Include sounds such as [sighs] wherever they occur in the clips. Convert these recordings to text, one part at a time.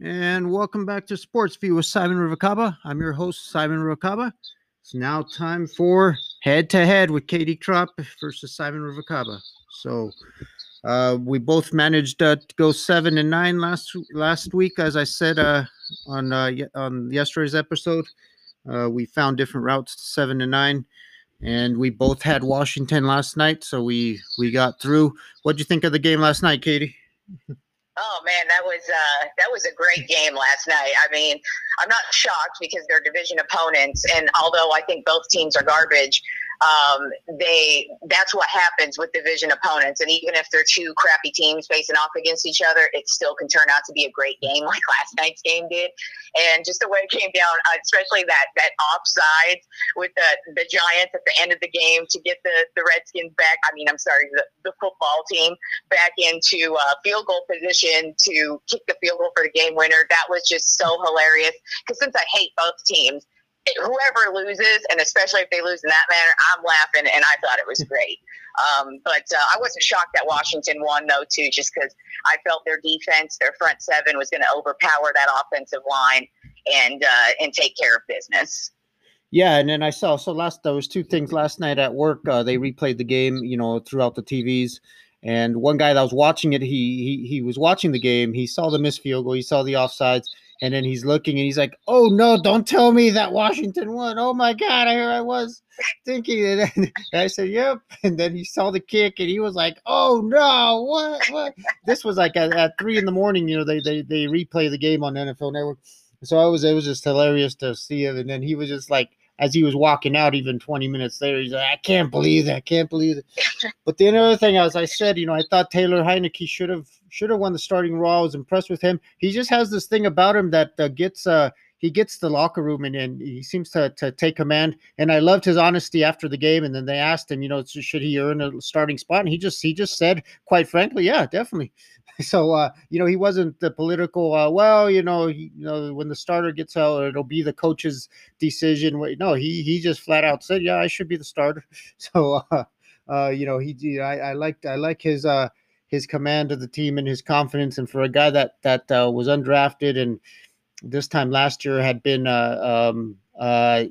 and welcome back to Sports View with Simon Ruvalcaba. I'm your host, Simon Ruvalcaba. It's now time for head to head with Katie Tropp versus Simon Ruvalcaba. So uh, we both managed uh, to go seven and nine last last week, as I said uh, on uh, on yesterday's episode. Uh, we found different routes to seven and nine, and we both had Washington last night, so we we got through. What do you think of the game last night, Katie? [laughs] Oh man, that was uh, that was a great game last night. I mean, I'm not shocked because they're division opponents, and although I think both teams are garbage, um, they that's what happens with division opponents. And even if they're two crappy teams facing off against each other, it still can turn out to be a great game, [laughs] like last night's game did. And just the way it came down, uh, especially that that offside with the the Giants at the end of the game to get the the Redskins back. I mean, I'm sorry, the, the football team back into uh, field goal position to kick the field goal for the game winner. That was just so hilarious. Because since I hate both teams whoever loses, and especially if they lose in that manner, I'm laughing, and I thought it was [laughs] great. Um, but uh, I wasn't shocked that Washington won, though, too, just because I felt their defense, their front seven, was going to overpower that offensive line and uh, and take care of business. Yeah, and then I saw so last there was two things last night at work. Uh, they replayed the game, you know, throughout the TVs. And one guy that was watching it, he he he was watching the game. He saw the missed field goal. He saw the offsides and then he's looking and he's like, "Oh no, don't tell me that Washington won! Oh my God, here I was thinking." And, then, [laughs] I said, "Yep." And then he saw the kick and he was like, "Oh no, what? What?" this was like at, at three in the morning. You know, they they they replay the game on NFL Network. So I was it was just hilarious to see it. And then he was just like, as he was walking out, even 20 minutes later, he's like, I can't believe that. I can't believe it. [laughs] But the other thing, as I said, you know, I thought Taylor Heinicke should have should have won the starting role. I was impressed with him. He just has this thing about him that uh, gets uh, he gets the locker room and, and he seems to, to take command. And I loved his honesty after the game. And then they asked him, you know, should he earn a starting spot? And he just he just said, quite frankly, yeah, definitely. [laughs] So uh, you know, he wasn't the political. Uh, well, you know, he, you know, when the starter gets out, it'll be the coach's decision. No, he he just flat out said, yeah, I should be the starter. [laughs] So uh, uh, you know, he I, I liked I like his uh his command of the team and his confidence. And for a guy that that uh, was undrafted and this time last year had been uh, um, uh,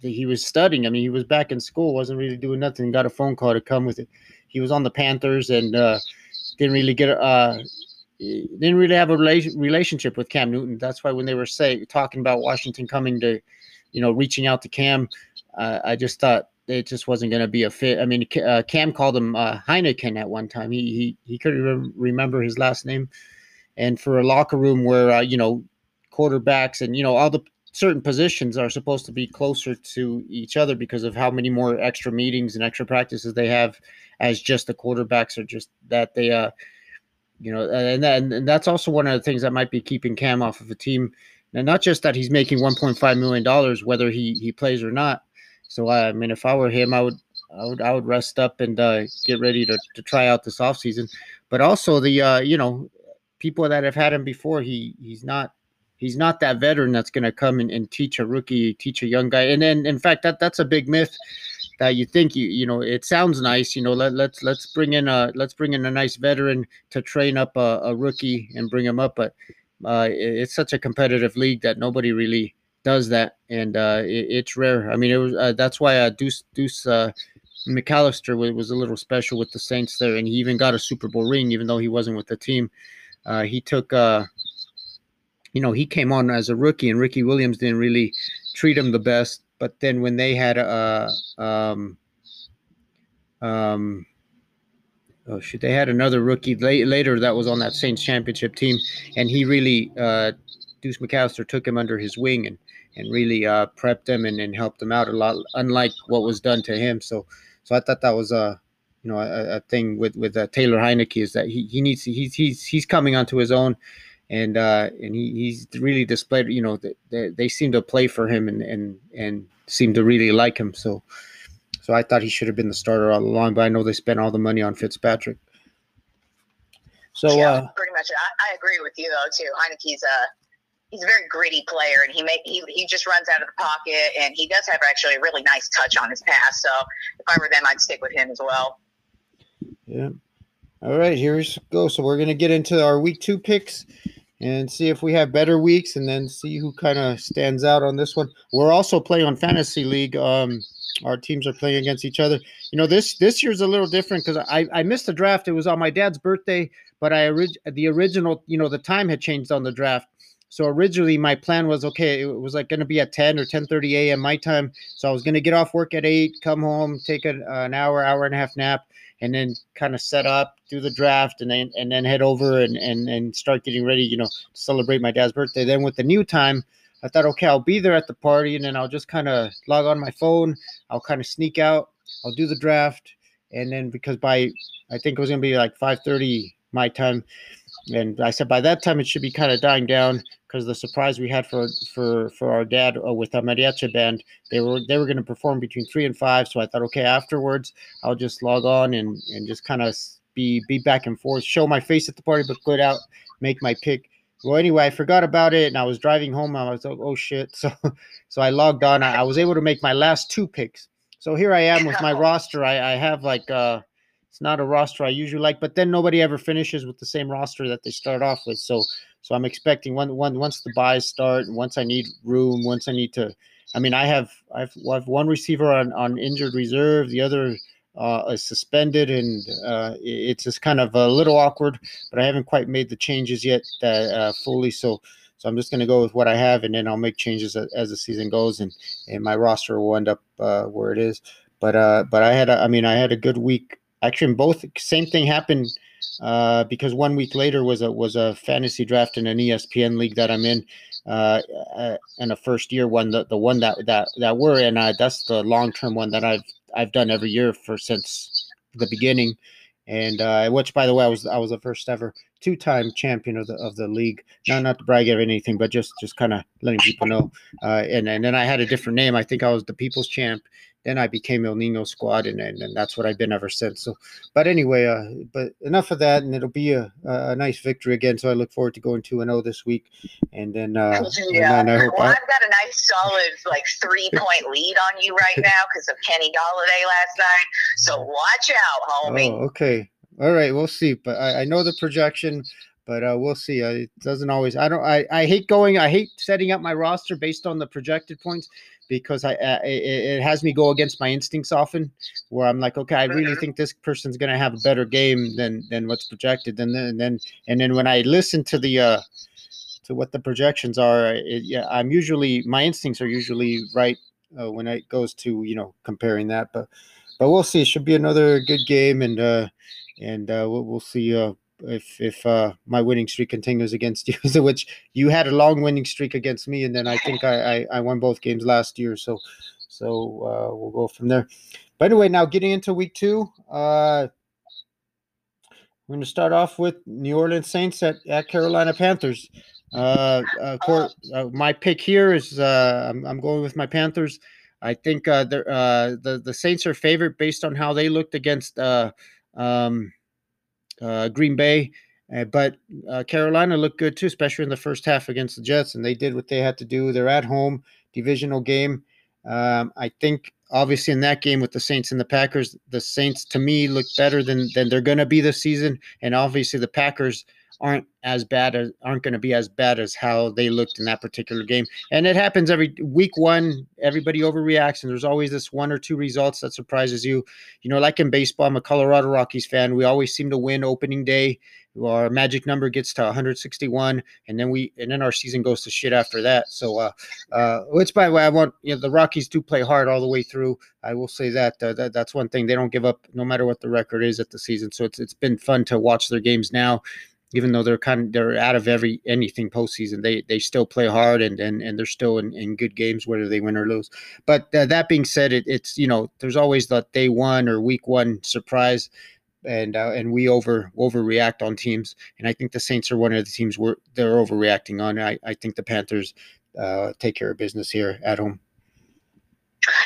he was studying. I mean, he was back in school, wasn't really doing nothing. Got a phone call to come with it. He was on the Panthers and uh, didn't really get uh, didn't really have a relationship with Cam Newton. That's why when they were say talking about Washington coming to, you know, reaching out to Cam, uh, I just thought it just wasn't going to be a fit. I mean, uh, Cam called him uh, Heineken at one time. He he he couldn't remember his last name. And for a locker room where uh, you know quarterbacks and you know all the certain positions are supposed to be closer to each other because of how many more extra meetings and extra practices they have as just the quarterbacks are just that they uh you know and, and, and that's also one of the things that might be keeping Cam off of the team. And not just that he's making 1.5 million dollars whether he he plays or not, so I mean, if I were him, I would I would I would rest up and uh, get ready to, to try out this offseason. But also the uh, you know people that have had him before, he he's not he's not that veteran that's going to come and, and teach a rookie, teach a young guy. And then in fact that that's a big myth that you think you you know it sounds nice you know let, let's let's bring in a let's bring in a nice veteran to train up a, a rookie and bring him up but uh, it's such a competitive league that nobody really does that, and uh, it, it's rare. I mean, it was uh, that's why uh, Deuce Deuce uh, McAllister was, was, a little special with the Saints there, and he even got a Super Bowl ring, even though he wasn't with the team. Uh, he took, you know, he came on as a rookie, and Ricky Williams didn't really treat him the best. But then when they had a, uh, um, um, oh shit, they had another rookie late, later that was on that Saints championship team, and he really, uh, Deuce McAllister took him under his wing and and really uh, prepped him and, and helped him out a lot, unlike what was done to him. So, so I thought that was a you know a, a thing with with uh, Taylor Heinicke is that he, he needs he's he's he's coming onto his own, and uh, and he, he's really displayed you know they, they seem to play for him and and and seem to really like him. So, so I thought he should have been the starter all along, but I know they spent all the money on Fitzpatrick. So yeah, uh, pretty much, I, I, agree with you though too. Heinicke's a he's a very gritty player, and he make he he just runs out of the pocket, and he does have actually a really nice touch on his pass. So if I were them, I'd stick with him as well. Yeah. All right, here's go. So we're gonna get into our week two picks, and see if we have better weeks, and then see who kind of stands out on this one. We're also playing on fantasy league. Um, our teams are playing against each other. You know, this this year's a little different because I I missed the draft. It was on my dad's birthday, but I orig- the original, you know, the time had changed on the draft. So originally my plan was okay, it was like going to be at 10 or 10:30 a.m. my time. So I was going to get off work at 8, come home, take an, an hour, hour and a half nap and then kind of set up, do the draft and then and then head over and and and start getting ready, you know, to celebrate my dad's birthday. Then with the new time, I thought, okay, I'll be there at the party and then I'll just kind of log on my phone. I'll kind of sneak out. I'll do the draft. And then because by, I think it was to be like 5.30 my time. And I said by that time it should be kind of dying down because the surprise we had for for for our dad uh, with our mariachi band, they were they were going to perform between three and five. So I thought, okay, afterwards I'll just log on and and just kind of be be back and forth, show my face at the party, but go out, make my pick. Well anyway i forgot about it and i was driving home i was like oh shit. [laughs] So so i logged on. I, I was able to make my last two picks. So here i am with my [laughs] roster. I, I have like uh it's not a roster i usually like but then nobody ever finishes with the same roster that they start off with so so i'm expecting one one once the buys start once i need room once i need to i mean i have i've, I have one receiver on on injured reserve the other uh, is suspended, and uh, it's just kind of a little awkward. But I haven't quite made the changes yet uh, fully, so so I'm just going to go with what I have, and then I'll make changes as, as the season goes, and and my roster will end up uh, where it is. But uh, but I had a, I mean I had a good week. Actually, both same thing happened uh, because one week later was a was a fantasy draft in an ESPN league that I'm in. Uh, and a first year one, the, the one that that that we're in, uh, that's the long term one that I've I've done every year for since the beginning, and uh, which by the way I was I was the first ever two time champion of the of the league. Not not to brag or anything, but just just kind of letting people know. Uh, and and then I had a different name. I think I was the People's Champ then I became El Nino Squad, and, and, and that's what I've been ever since. So, but anyway, uh, but enough of that, and it'll be a, a nice victory again. So I look forward to going two and zero oh this week, and then uh, yeah. And then I hope well, I, have got a nice solid like three point lead on you right [laughs] now because of Kenny Golladay last night. So watch out, homie. Oh, okay, all right, we'll see. But I, I know the projection but uh, we'll see. Uh, it doesn't always. I don't. I, I hate going. I hate setting up my roster based on the projected points because I uh, it, it, has me go against my instincts often, where I'm like, okay, I really mm-hmm. think this person's going to have a better game than than what's projected, and then and then and then when I listen to the uh, to what the projections are, it, yeah, I'm usually my instincts are usually right uh, when it goes to you know comparing that, but but we'll see. It should be another good game, and uh, and uh, we'll, we'll see. Uh, if if uh, my winning streak continues against [laughs] you, which you had a long winning streak against me, and then I think I I, I won both games last year, so so uh, we'll go from there. But anyway, now getting into week two, uh, we're going to start off with New Orleans Saints at, at Carolina Panthers. Uh, of course, uh, my pick here is uh, I'm, I'm going with my Panthers. I think uh, uh, the the Saints are favorite based on how they looked against uh, um, uh, Green Bay. Uh, but uh, Carolina looked good too, especially in the first half against the Jets, and they did what they had to do. They're at home, divisional game. Um, I think obviously in that game with the Saints and the Packers, the Saints to me look better than than they're going to be this season, and obviously the Packers aren't as bad as aren't going to be as bad as how they looked in that particular game. And it happens every week one, everybody overreacts, and there's always this one or two results that surprises you. You know, like in baseball, I'm a Colorado Rockies fan. We always seem to win opening day. Our magic number gets to 161, and then we and then our season goes to shit after that. So, uh, uh, which by the way, I want you know the Rockies do play hard all the way through. I will say that, uh, that that's one thing they don't give up no matter what the record is at the season. So it's it's been fun to watch their games now even though they're kind of they're out of every anything postseason, they they still play hard and and, and they're still in, in good games whether they win or lose. But uh, that being said, it, it's you know there's always that day one or week one surprise, and uh, and we over overreact on teams, and I think the Saints are one of the teams where they're overreacting on. I I think the Panthers uh, take care of business here at home.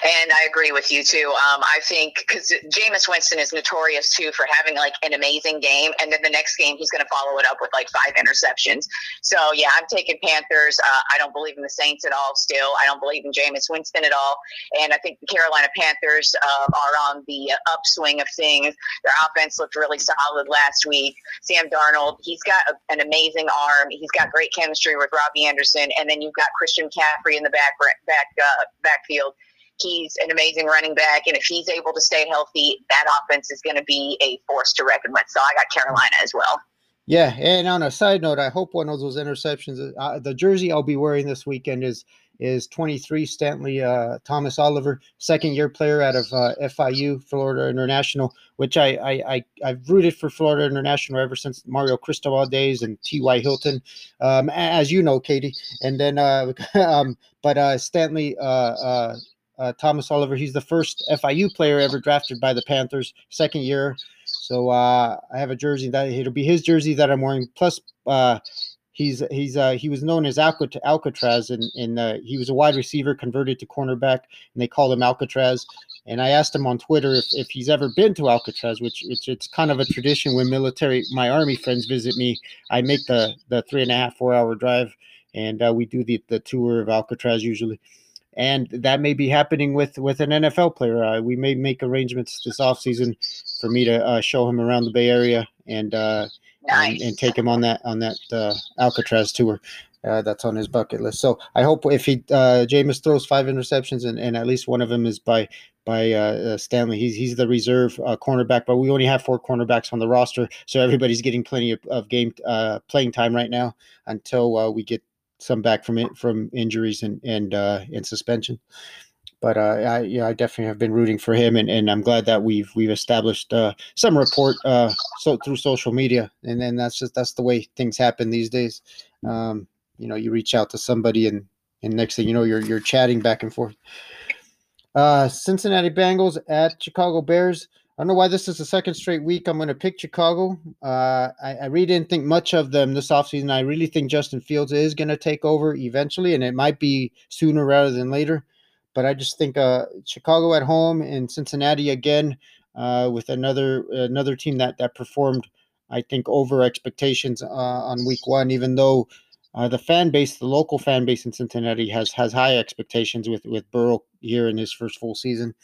And I agree with you too. Um, I think because Jameis Winston is notorious too for having like an amazing game, and then the next game he's going to follow it up with like five interceptions. So yeah, I'm taking Panthers. Uh, I don't believe in the Saints at all. Still, I don't believe in Jameis Winston at all. And I think the Carolina Panthers uh, are on the upswing of things. Their offense looked really solid last week. Sam Darnold, he's got a, an amazing arm. He's got great chemistry with Robbie Anderson, and then you've got Christian McCaffrey in the back back uh, backfield. He's an amazing running back, and if he's able to stay healthy, that offense is going to be a force to reckon with. So I got Carolina as well. Yeah, and on a side note, I hope one of those interceptions. Uh, the jersey I'll be wearing this weekend is is 23 Stanley uh, Thomas Oliver, second year player out of uh, FIU, Florida International, which I, I, I I've rooted for Florida International ever since Mario Cristobal days and T.Y. Hilton, um, as you know, Katie. And then, uh, [laughs] um, but uh, Stanley uh, Thomas Oliver, he's the first FIU player ever drafted by the Panthers, second year. So uh, I have a jersey that it'll be his jersey that I'm wearing. Plus, uh, he's he's uh, he was known as Alcat- Alcatraz, and and uh, he was a wide receiver converted to cornerback, and they called him Alcatraz. And I asked him on Twitter if, if he's ever been to Alcatraz, which it's it's kind of a tradition when military my army friends visit me. I make the the three and a half four hour drive, and uh, we do the the tour of Alcatraz usually. And that may be happening with with an NFL player. Uh, we may make arrangements this offseason for me to uh, show him around the Bay Area and uh, nice. and, and, take him on that on that uh, Alcatraz tour. Uh, that's on his bucket list. So I hope if he uh, Jameis throws five interceptions and, and at least one of them is by by Stanley. He's he's the reserve uh, cornerback, but we only have four cornerbacks on the roster, so everybody's getting plenty of, of game uh, playing time right now until we get some back from it from injuries and and and suspension but uh, I, yeah, I definitely have been rooting for him, and, and I'm glad that we've we've established uh, some report uh, so through social media, and then that's just that's the way things happen these days. Um, you know, you reach out to somebody, and and next thing you know, you're you're chatting back and forth. Uh, Cincinnati Bengals at Chicago Bears. I don't know why this is the second straight week. I'm going to pick Chicago. Uh, I, I, really didn't think much of them this offseason. I really think Justin Fields is going to take over eventually, and it might be sooner rather than later. But I just think uh, Chicago at home and Cincinnati again uh, with another another team that that performed, I think, over expectations uh, on week one. Even though uh, the fan base, the local fan base in Cincinnati, has has high expectations with with Burrow here in his first full season,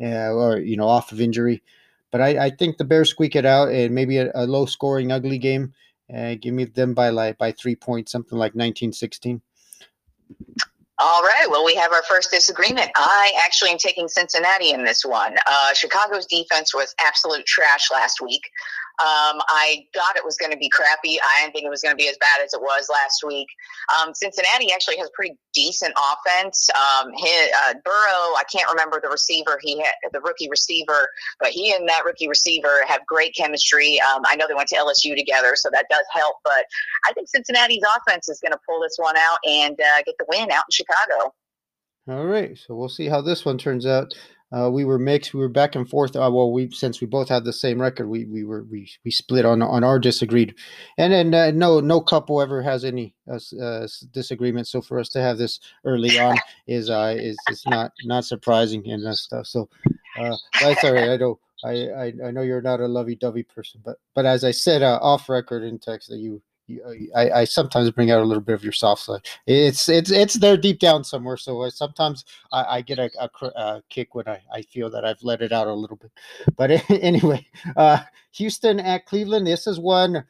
uh, or you know, off of injury. But I, I think the Bears squeak it out and maybe a, a low scoring, ugly game. Uh, give me them by like by three points, something like 1916. All right. Well, we have our first disagreement. I actually am taking Cincinnati in this one. Uh, Chicago's defense was absolute trash last week. Um, I thought it was going to be crappy. I didn't think it was going to be as bad as it was last week. Um, Cincinnati actually has a pretty decent offense. Um, his, uh, Burrow, I can't remember the receiver he had, the rookie receiver, but he and that rookie receiver have great chemistry. Um, I know they went to LSU together, so that does help. But I think Cincinnati's offense is going to pull this one out and uh, get the win out in Chicago. All right, so we'll see how this one turns out. Uh, we were mixed. We were back and forth. Uh, well, we since we both had the same record, we we were we, we split on on our disagreed, and then uh, no no couple ever has any uh, uh, disagreement. So for us to have this early on [laughs] is uh is is not not surprising and that stuff. So uh, that's all right. I know I, I I know you're not a lovey dovey person, but but as I said uh, off record in text that you I, I, sometimes bring out a little bit of your soft side. It's it's it's there deep down somewhere. So I, sometimes I, I get a, a, a, kick when I, I feel that I've let it out a little bit. But [laughs] anyway, uh, Houston at Cleveland. This is one.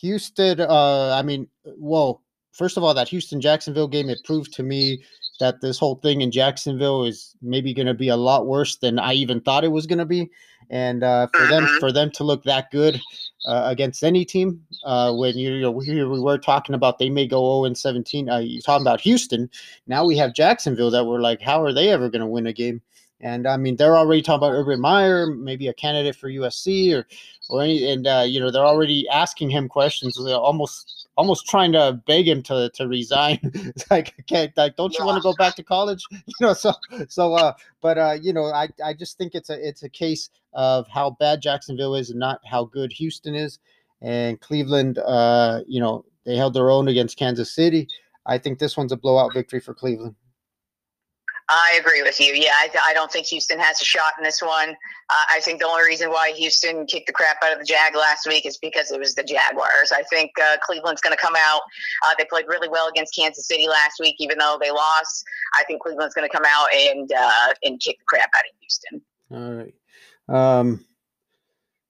Houston. Uh, I mean, well, first of all, that Houston Jacksonville game it proved to me that this whole thing in Jacksonville is maybe going to be a lot worse than I even thought it was going to be. And uh, for them mm-hmm. for them to look that good uh, against any team. Uh, when you, you know, we, we were talking about they may go 0 and 17. Uh, you're talking about Houston. Now we have Jacksonville that we're like, how are they ever going to win a game? And I mean, they're already talking about Urban Meyer, maybe a candidate for USC or or any, and uh, you know they're already asking him questions, They're almost almost trying to beg him to to resign. [laughs] like, okay, like, don't you want to go back to college? [laughs] You know, so so. Uh, but uh, you know, I I just think it's a it's a case of how bad Jacksonville is and not how good Houston is. And Cleveland, uh, you know, they held their own against Kansas City. I think this one's a blowout victory for Cleveland. I agree with you. Yeah, I, I, don't think Houston has a shot in this one. Uh, I think the only reason why Houston kicked the crap out of the Jag last week is because it was the Jaguars. I think uh, Cleveland's going to come out. Uh, they played really well against Kansas City last week, even though they lost. I think Cleveland's going to come out and uh, and kick the crap out of Houston. All right. Um,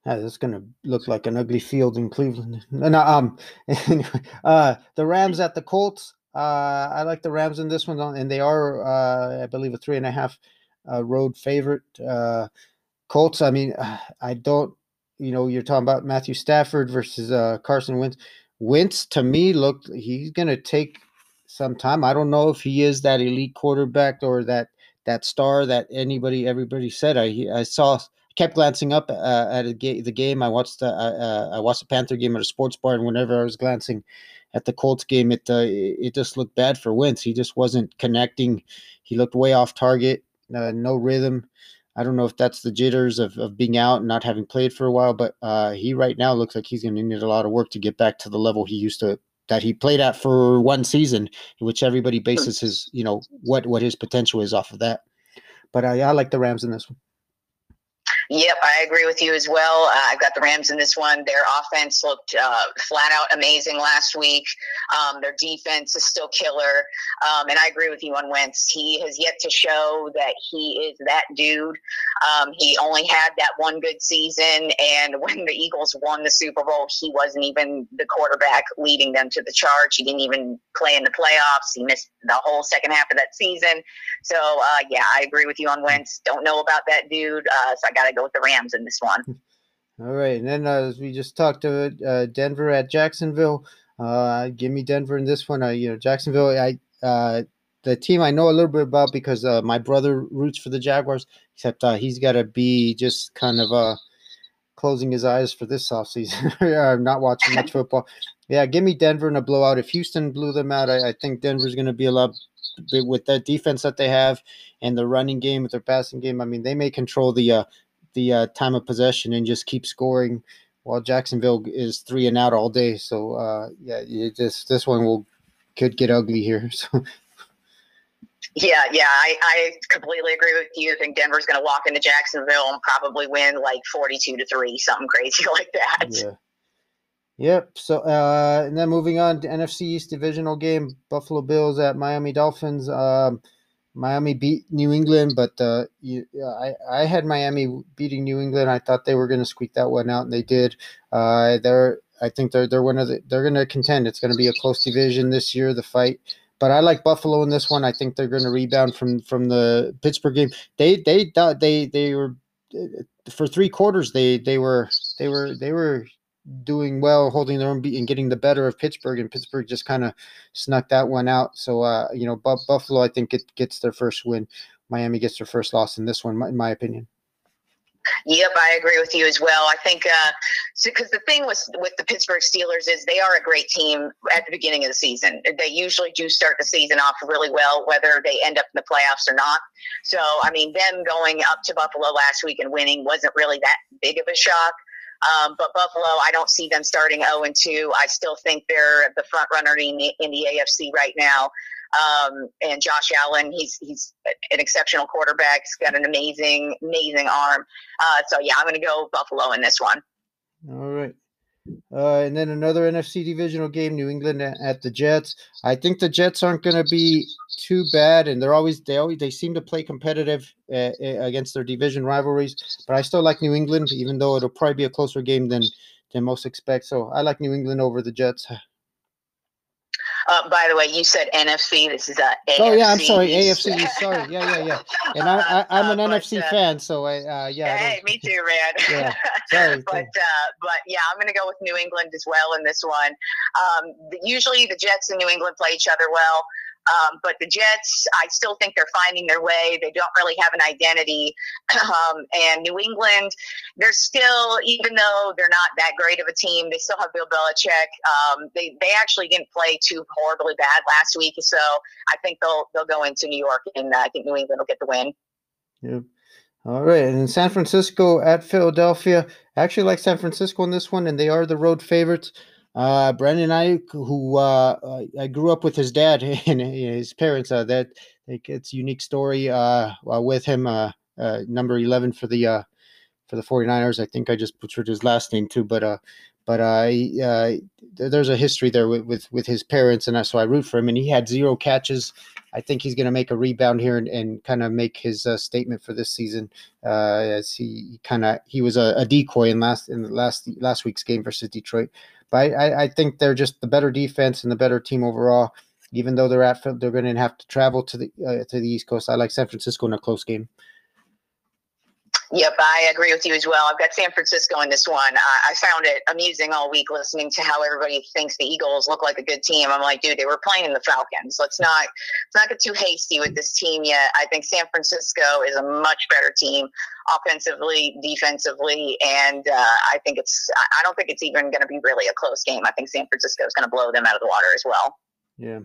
yeah, this is going to look like an ugly field in Cleveland. [laughs] No, um, [laughs] anyway, uh, the Rams at the Colts. Uh, I like the Rams in this one, and they are, uh, I believe, a three and a half uh, road favorite. Uh, Colts. I mean, [sighs] I don't. You know, you're talking about Matthew Stafford versus uh, Carson Wentz. Wentz to me looked he's going to take some time. I don't know if he is that elite quarterback or that that star that anybody everybody said. I I saw kept glancing up uh, at ga- the game. I watched the uh, I watched the Panther game at a sports bar, and whenever I was glancing at the Colts game, it uh, it just looked bad for Wentz. He just wasn't connecting. He looked way off target. Uh, no rhythm. I don't know if that's the jitters of, of being out and not having played for a while, but uh, he right now looks like he's going to need a lot of work to get back to the level he used to that he played at for one season, which everybody bases his you know what what his potential is off of that. But I, I like the Rams in this one. Yep, I agree with you as well. Uh, I've got the Rams in this one. Their offense looked uh, flat out amazing last week. Um, their defense is still killer. Um, and I agree with you on Wentz. He has yet to show that he is that dude. Um, he only had that one good season. And [laughs] when the Eagles won the Super Bowl, he wasn't even the quarterback leading them to the charge. He didn't even play in the playoffs. He missed the whole second half of that season. So, uh, yeah, I agree with you on Wentz. Don't know about that dude. Uh, so I got to go with the Rams in this one. [laughs] All right, and then uh, as we just talked to uh, Denver at Jacksonville, uh, give me Denver in this one. Uh, you know, Jacksonville, I uh, the team I know a little bit about because uh, my brother roots for the Jaguars. Except uh, he's got to be just kind of uh, closing his eyes for this offseason. [laughs] I'm not watching much [laughs] football. Yeah, give me Denver in a blowout. If Houston blew them out, I, I think Denver's going to be a lot with that defense that they have and the running game with their passing game. I mean, they may control the uh, the uh, time of possession and just keep scoring while Jacksonville is three and out all day. So uh, yeah, this this one will could get ugly here. [laughs] So. Yeah, yeah, I, I completely agree with you. I think Denver's going to walk into Jacksonville and probably win like forty-two to three, something crazy [laughs] like that. Yeah. Yep. So, uh, and then moving on to NFC East divisional game, Buffalo Bills at Miami Dolphins. Um, Miami beat New England, but uh, you, I I had Miami beating New England. I thought they were going to squeak that one out, and they did. Uh, they're I think they're they're one of the, they're going to contend. It's going to be a close division this year. The fight, but I like Buffalo in this one. I think they're going to rebound from from the Pittsburgh game. They they they they were for three quarters. They they were they were they were doing well, holding their own beat and getting the better of Pittsburgh, and Pittsburgh just kind of snuck that one out. So, uh, you know, Buffalo, I think it gets their first win. Miami gets their first loss in this one, in my opinion. Yep, I agree with you as well. I think because uh, so, the thing with with the Pittsburgh Steelers is they are a great team at the beginning of the season. They usually do start the season off really well, whether they end up in the playoffs or not. So, I mean, them going up to Buffalo last week and winning wasn't really that big of a shock. Um, but Buffalo, I don't see them starting 0 and 2. I still think they're the front runner in the, in the AFC right now. Um, and Josh Allen, he's he's an exceptional quarterback. He's got an amazing, amazing arm. Uh, so yeah, I'm going to go Buffalo in this one. All right. Uh, and then another NFC divisional game, New England at the Jets. I think the Jets aren't going to be too bad, and they're always they always they seem to play competitive uh, against their division rivalries. But I still like New England, even though it'll probably be a closer game than than most expect. So I like New England over the Jets. [laughs] Uh, by the way, you said NFC. This is a AFC. Oh yeah, I'm sorry, AFC. sorry, yeah, yeah, yeah. And I, I am an [laughs] uh, NFC but, fan, so I uh, yeah. Hey, me too, man. Yeah, [laughs] sorry. but uh, but yeah, I'm going to go with New England as well in this one. Um, usually the Jets and New England play each other well. Um, but the Jets, I still think they're finding their way. They don't really have an identity. [laughs] Um, and New England, they're still, even though they're not that great of a team, they still have Bill Belichick. Um, they they actually didn't play too horribly bad last week, so I think they'll they'll go into New York, and uh, I think New England will get the win. Yep. All right, and San Francisco at Philadelphia, I actually like San Francisco in this one, and they are the road favorites. Uh, Brandon Aiyuk, who uh, I grew up with his dad [laughs] and his parents. Uh, that it's unique story uh, with him. Uh, uh, number eleven for the uh, for the 49ers. I think I just butchered his last name too, but uh, but uh, uh, there's a history there with, with, with his parents, and so I root for him. And he had zero catches. I think he's going to make a rebound here and, and kind of make his uh, statement for this season. Uh, as he kind of he was a, a, decoy in last in last last week's game versus Detroit. But I, I think they're just the better defense and the better team overall. Even though they're at they're going to have to travel to the uh, to the East Coast. I like San Francisco in a close game. Yep, I agree with you as well. I've got San Francisco in this one. I found it amusing all week listening to how everybody thinks the Eagles look like a good team. I'm like, dude, they were playing the Falcons. Let's not let's not get too hasty with this team yet. I think San Francisco is a much better team offensively, defensively, and uh, I think it's I don't think it's even going to be really a close game. I think San Francisco is going to blow them out of the water as well. Yeah.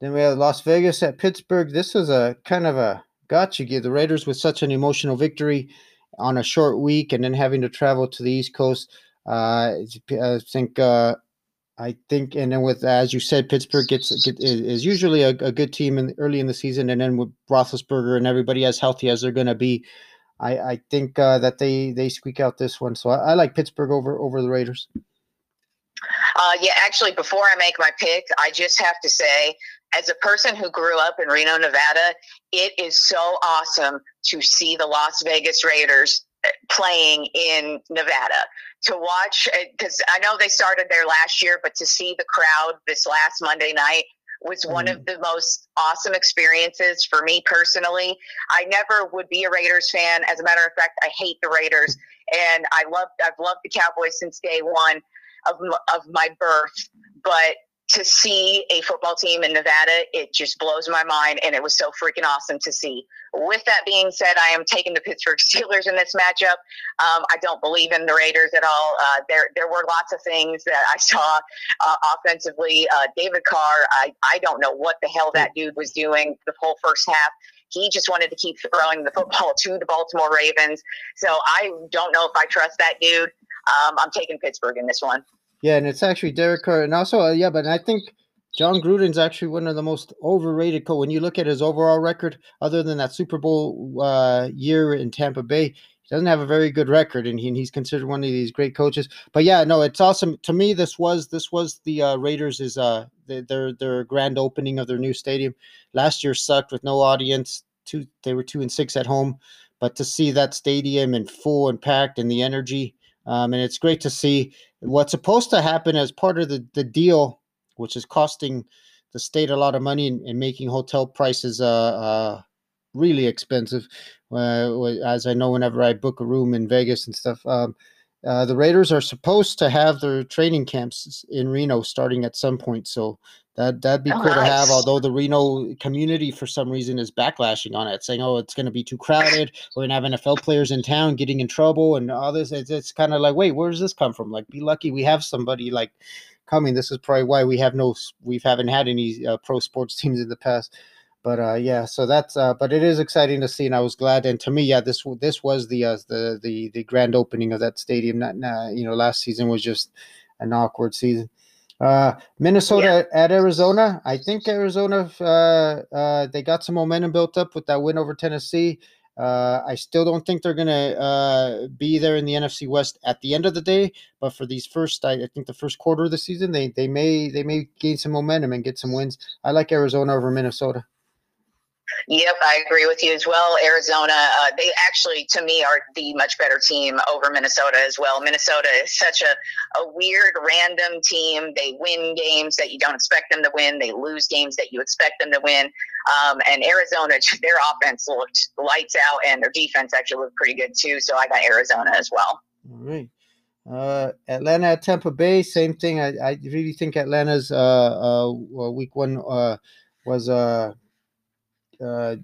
Then we have Las Vegas at Pittsburgh. This was a kind of a gotcha. The Raiders with such an emotional victory on a short week and then having to travel to the East Coast. Uh, I think uh, I think, and then with as you said, Pittsburgh gets get, is usually a, a, good team in early in the season, and then with Roethlisberger and everybody as healthy as they're going to be, I, I think uh, that they they squeak out this one. So I, I like Pittsburgh over over the Raiders. Uh, yeah, actually, before I make my pick, I just have to say as a person who grew up in Reno, Nevada, it is so awesome to see the Las Vegas Raiders uh, playing in Nevada. To watch, because uh, I know they started there last year, but to see the crowd this last Monday night was one mm. of the most awesome experiences for me personally. I never would be a Raiders fan. As a matter of fact, I hate the Raiders, and I love I've loved the Cowboys since day one of of my birth. But to see a football team in Nevada, it just blows my mind, and it was so freaking awesome to see. With that being said, I am taking the Pittsburgh Steelers in this matchup. Um, I don't believe in the Raiders at all. Uh, there, there were lots of things that I saw uh, offensively. Uh, David Carr, I, I don't know what the hell that dude was doing the whole first half. He just wanted to keep throwing the football to the Baltimore Ravens. So I don't know if I trust that dude. Um, I'm taking Pittsburgh in this one. Yeah, and it's actually Derek Carr, and also uh, yeah, but I think Jon Gruden's actually one of the most overrated. Co- when you look at his overall record, other than that Super Bowl uh, year in Tampa Bay, he doesn't have a very good record, and, he, and, he's considered one of these great coaches. But yeah, no, it's awesome to me. This was this was the uh, Raiders is uh their their grand opening of their new stadium. Last year sucked with no audience. Two they were two and six at home, but to see that stadium in full and packed and the energy um, and it's great to see what's supposed to happen as part of the, the deal, which is costing the state a lot of money and, and making hotel prices uh, uh, really expensive. Uh, as I know, whenever I book a room in Vegas and stuff, um, uh, the Raiders are supposed to have their training camps in Reno starting at some point. So that that'd be oh, cool nice. to have. Although the Reno community, for some reason, is backlashing on it, saying, "Oh, it's going to be too crowded. We're going to have NFL players in town getting in trouble and all this." It's, it's kind of like, wait, where does this come from? Like, be lucky we have somebody like coming. This is probably why we have no, we haven't had any uh, pro sports [laughs] teams in the past. But uh, yeah, so that's uh, but it is exciting to see, and I was glad. And to me, yeah, this this was the uh, the the the grand opening of that stadium. Not, not you know, last season was just an awkward season. Uh, Minnesota yeah. at Arizona. I think Arizona, uh, uh, they got some momentum built up with that win over Tennessee. Uh, I still don't think they're going to uh, be there in the NFC West at the end of the day, but for these first, I, I, think the first quarter of the season, they they may they may gain some momentum and get some wins. I like Arizona over Minnesota. Yep, I agree with you as well. Arizona, uh, they actually, to me, are the much better team over Minnesota as well. Minnesota is such a, a weird, random team. They win games that you don't expect them to win, they lose games that you expect them to win. Um, and Arizona, [laughs] their offense looked lights out, and their defense actually looked pretty good too. So I got Arizona as well. All right. Uh, Atlanta at Tampa Bay, same thing. I, I really think Atlanta's uh, uh, week one uh, was. Uh, uh,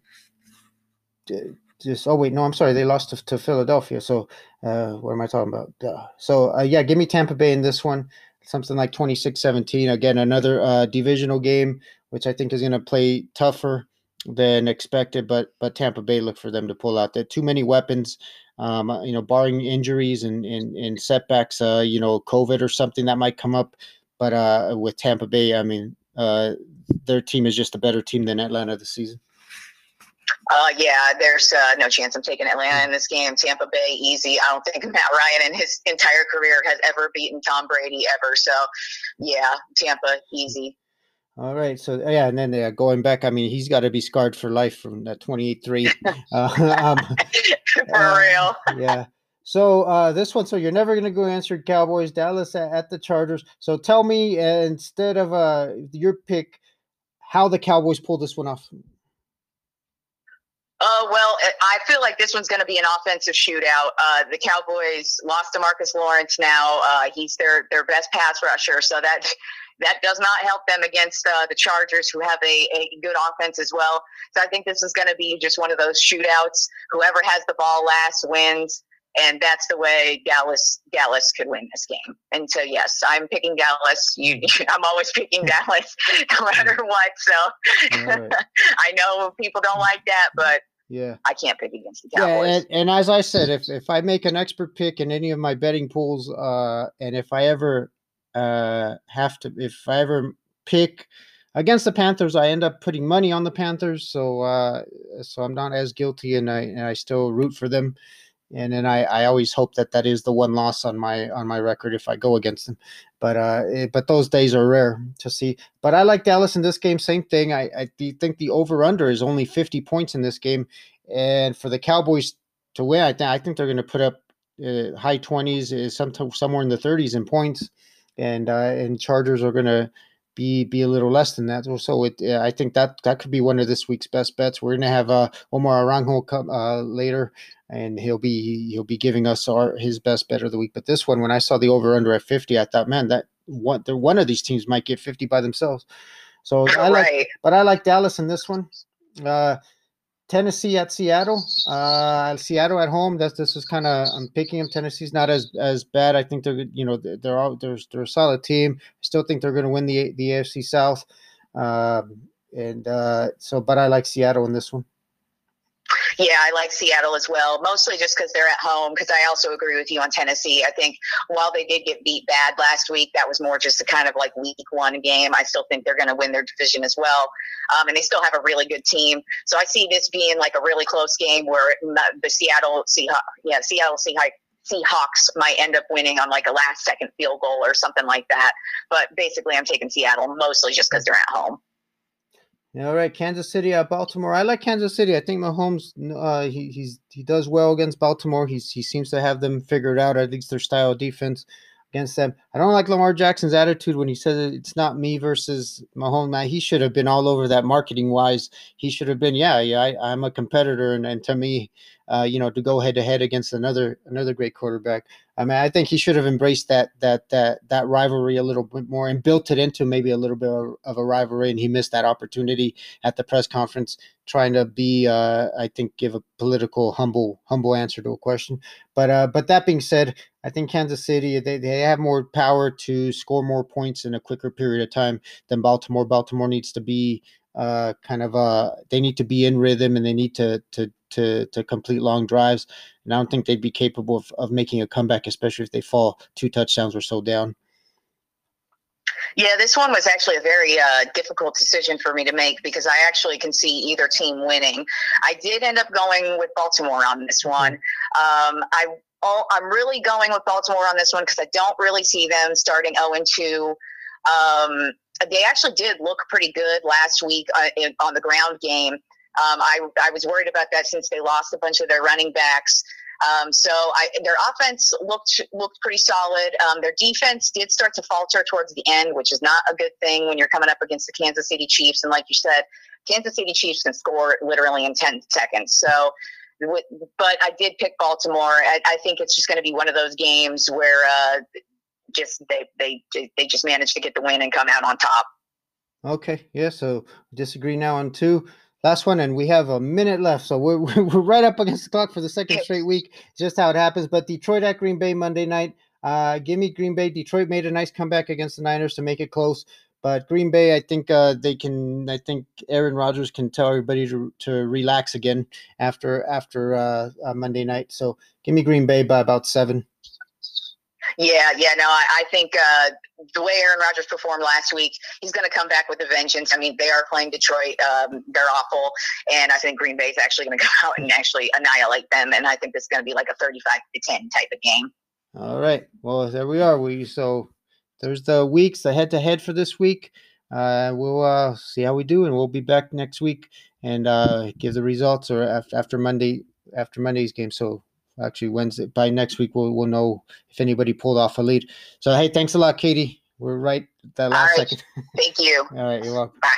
just oh wait no I'm sorry they lost to, to Philadelphia so uh, what am I talking about uh, so uh, yeah give me Tampa Bay in this one something like 26-17 again another uh, divisional game which I think is going to play tougher than expected but but Tampa Bay look for them to pull out there too many weapons um, uh, you know barring injuries and and, and setbacks uh, you know COVID or something that might come up but uh, with Tampa Bay, I mean, uh, their team is just a better team than Atlanta this season. Uh, yeah, there's uh, no chance I'm taking Atlanta in this game. Tampa Bay, easy. I don't think [laughs] Matt Ryan in his entire career has ever beaten Tom Brady ever. So, yeah, Tampa, easy. All right. So, yeah, and then uh, going back, I mean, he's got to be scarred for life from that 28 3. [laughs] Uh, [laughs] um, for uh, real. yeah. So uh, this one, so you're never going to go answer Cowboys, Dallas at, at, the Chargers. So tell me, uh, instead of uh, your pick, how the Cowboys pull this one off. Uh, well, I feel like this one's going to be an offensive shootout. Uh, the Cowboys lost to Marcus Lawrence now. Uh, he's their, their best pass rusher. So that that does not help them against uh, the Chargers, who have a, a good offense as well. So I think this is going to be just one of those shootouts. Whoever has the ball last wins and that's the way Dallas Dallas could win this game. And so yes, I'm picking Dallas. You, [laughs] I'm always picking Dallas, [laughs] no matter what. So right. [laughs] I know people don't like that, but yeah, I can't pick against the Cowboys. Yeah, and, and, as I said, if if I make an expert pick in any of my betting pools, uh, and if I ever uh have to, if I ever pick against the Panthers, I end up putting money on the Panthers. So uh, so I'm not as guilty, and I and I still root for them and then I, I always hope that that is the one loss on my on my record if I go against them. But uh, it, eh, but those days are rare to see. But I like Dallas in this game. Same thing. I I think the over under is only fifty points in this game, and for the Cowboys to win, I think I think they're going to put up uh, high twenties, uh, some somewhere in the thirties in points, and uh, and Chargers are going to be be a little less than that. So it, I think that that could be one of this week's best bets. We're gonna have uh, Omar Aranjo come uh, later, and he'll be he'll be giving us our his best bet of the week. But this one, when I saw the over under at fifty, I thought, man, that one one of these teams might get fifty by themselves. So I like, right. but I like Dallas in this one. Uh, Tennessee at Seattle. Uh, Seattle at home. That's this is kind of I'm picking them. Tennessee's not as as bad. I think they're you know they're all, they're, they're a solid team. I still think they're going to win the the AFC South. Um, and uh, so, but I like Seattle in this one. Yeah, I like Seattle as well, mostly just because they're at home. Because I also agree with you on Tennessee. I think while they did get beat bad last week, that was more just a kind of like week one game. I still think they're going to win their division as well. Um, and they still have a really good team. So I see this being like a really close game where the Seattle Seahawks, yeah, Seattle Seahawks. Seahawks might end up winning on like a last second field goal or something like that. But basically, I'm taking Seattle mostly just because they're at home. All right, Kansas City at Baltimore. I like Kansas City. I think Mahomes, uh, he he's he does well against Baltimore. He's he seems to have them figured out. At least their style of defense against them. I don't like Lamar Jackson's attitude when he says it's not me versus Mahomes. Man, he should have been all over that marketing wise. He should have been, yeah, yeah, I, am a competitor, and, and to me, uh, you know, to go head to head against another another great quarterback. I mean, I think he should have embraced that that that that rivalry a little bit more and built it into maybe a little bit of a rivalry. And he missed that opportunity at the press conference, trying to be, uh, I think, give a political humble humble answer to a question. But uh, but that being said, I think Kansas City they, they have more power to score more points in a quicker period of time than Baltimore. Baltimore needs to be uh, kind of uh, they need to be in rhythm and they need to to to to complete long drives. And I don't think they'd be capable of, of making a comeback, especially if they fall two touchdowns or so down. Yeah, this one was actually a very uh, difficult decision for me to make because I actually can see either team winning. I did end up going with Baltimore on this one. Um, I I'm really going with Baltimore on this one because I don't really see them starting 0 and 2. Um, they actually did look pretty good last week uh, in, on the ground game. Um, I, I was worried about that since they lost a bunch of their running backs. Um, so I, their offense looked looked pretty solid. Um, their defense did start to falter towards the end, which is not a good thing when you're coming up against the Kansas City Chiefs. And like you said, Kansas City Chiefs can score literally in 10 seconds. So, but I did pick Baltimore. I, I think it's just going to be one of those games where uh, just they they they just managed to get the win and come out on top. Okay, yeah. So disagree now on two. Last one, and we have a minute left, so we're [laughs] we're right up against the clock for the second straight week. Just how it happens. But Detroit at Green Bay Monday night. Uh, give me Green Bay. Detroit made a nice comeback against the Niners to make it close. But Green Bay, I think uh, they can. I think Aaron Rodgers can tell everybody to, to relax again after after uh, uh, Monday night. So give me Green Bay by about seven. Yeah, yeah, no, I, I think uh, the way Aaron Rodgers performed last week, he's going to come back with a vengeance. I mean, they are playing Detroit; um, they're awful, and I think Green Bay is actually going to come out and actually annihilate them. And I think is going to be like a thirty-five to ten type of game. All right, well, there we are. We so there's the weeks, the head-to-head for this week. Uh, we'll uh, see how we do, and we'll be back next week and uh, give the results or after, after Monday after Monday's game. So actually Wednesday by next week we'll we'll know if anybody pulled off a lead. So hey, thanks a lot, Katie. We're right that last right. second. Thank you. [laughs] All right, you're welcome. Bye.